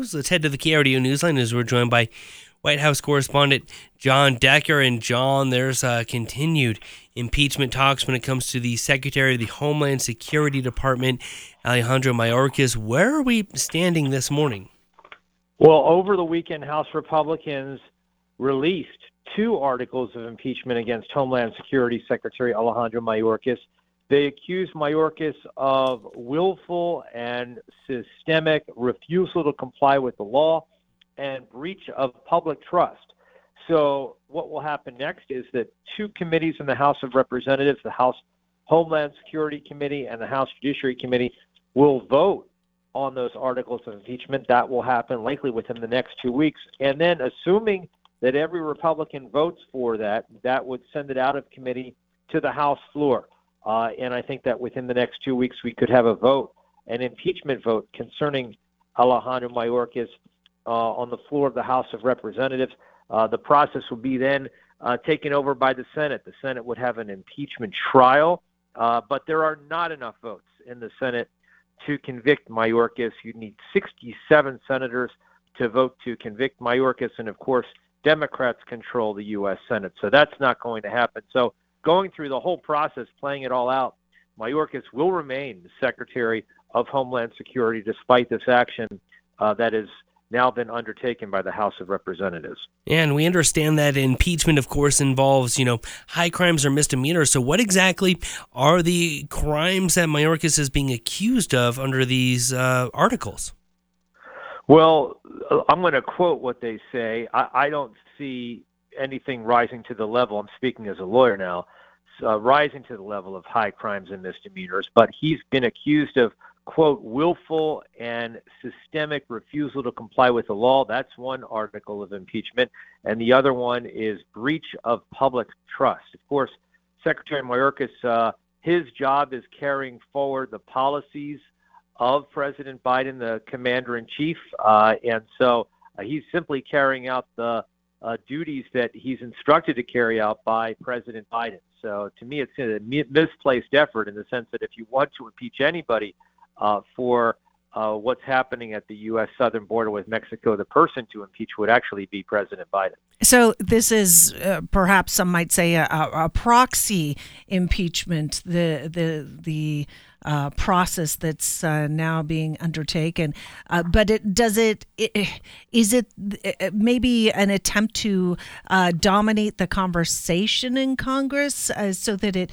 Let's head to the KRDO Newsline as we're joined by White House correspondent Jon Decker. And Jon, there's uh, continued impeachment talks when it comes to the Secretary of the Homeland Security Department, Alejandro Mayorkas. Where are we standing this morning? Well, over the weekend, House Republicans released two articles of impeachment against Homeland Security Secretary Alejandro Mayorkas. They accused Mayorkas of willful and systemic refusal to comply with the law and breach of public trust. So, what will happen next is that two committees in the House of Representatives, the House Homeland Security Committee and the House Judiciary Committee, will vote on those articles of impeachment. That will happen likely within the next two weeks. And then, assuming that every Republican votes for that, that would send it out of committee to the House floor. Uh, and I think that within the next two weeks, we could have a vote, an impeachment vote concerning Alejandro Mayorkas uh, on the floor of the House of Representatives. Uh, the process will be then uh, taken over by the Senate. The Senate would have an impeachment trial, uh, but there are not enough votes in the Senate to convict Mayorkas. You need 67 senators to vote to convict Mayorkas, and of course, Democrats control the U.S. Senate, so that's not going to happen. So going through the whole process, playing it all out, Mayorkas will remain the Secretary of Homeland Security despite this action uh, that has now been undertaken by the House of Representatives. And we understand that impeachment, of course, involves, you know, high crimes or misdemeanors. So, what exactly are the crimes that Mayorkas is being accused of under these uh, articles? Well, I'm going to quote what they say. I, I don't see anything rising to the level. I'm speaking as a lawyer now, uh, rising to the level of high crimes and misdemeanors. But he's been accused of quote willful and systemic refusal to comply with the law. That's one article of impeachment, and the other one is breach of public trust. Of course, Secretary Mayorkas, uh, his job is carrying forward the policies of President Biden, the commander in chief, uh, and so uh, he's simply carrying out the uh, duties that he's instructed to carry out by President Biden. So to me, it's a misplaced effort in the sense that if you want to impeach anybody uh, for uh, what's happening at the U.S. southern border with Mexico, the person to impeach would actually be President Biden. So this is uh, perhaps some might say a, a, proxy impeachment. The the the uh, process that's uh, now being undertaken. Uh, but it does it, it is it uh, maybe an attempt to uh, dominate the conversation in Congress uh, so that it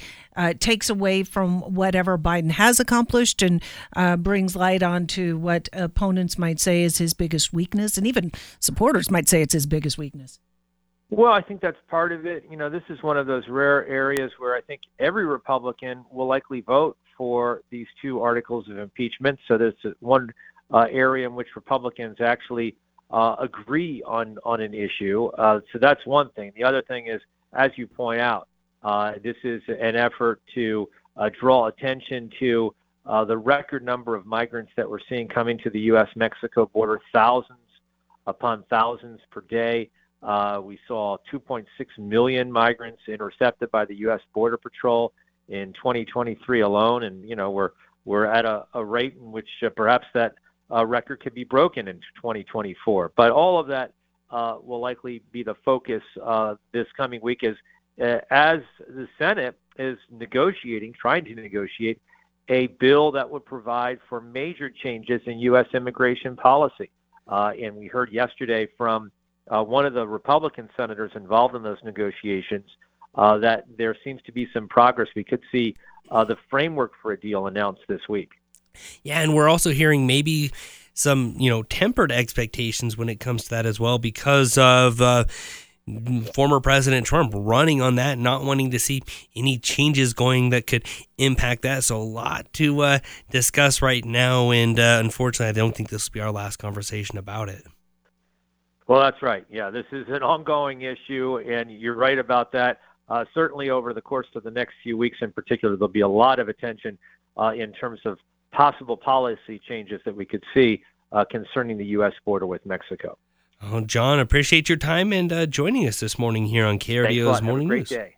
takes away from whatever Biden has accomplished and brings light onto what opponents might say is his biggest weakness, and even supporters might say it's his biggest weakness. Well, I think that's part of it. You know, this is one of those rare areas where I think every Republican will likely vote for these two articles of impeachment. So there's one uh, area in which Republicans actually uh, agree on on an issue. Uh, so that's one thing. The other thing is, as you point out, uh, this is an effort to uh, draw attention to uh, the record number of migrants that we're seeing coming to the U.S.-Mexico border, thousands upon thousands per day. we saw 2.6 million migrants intercepted by the U.S. Border Patrol in 2023 alone, and you know we're we're at a, a rate in which uh, perhaps that uh, record could be broken in 2024. But all of that uh, will likely be the focus uh, this coming week as uh, as the Senate is negotiating, trying to negotiate a bill that would provide for major changes in U.S. immigration policy. Uh, and we heard yesterday from one of the Republican senators involved in those negotiations uh, that there seems to be some progress. We could see uh, the framework for a deal announced this week. Yeah, and we're also hearing maybe some you know tempered expectations when it comes to that as well because of. Uh, former President Trump running on that, not wanting to see any changes going that could impact that. So, a lot to uh, discuss right now. And uh, unfortunately, I don't think this will be our last conversation about it. Well, that's right. Yeah, this is an ongoing issue, and you're right about that. Uh, certainly, over the course of the next few weeks in particular, there'll be a lot of attention uh, in terms of possible policy changes that we could see uh, concerning the U.S. border with Mexico. Oh, Jon, appreciate your time and uh, joining us this morning here on KRDO's Morning Have a great News. Day.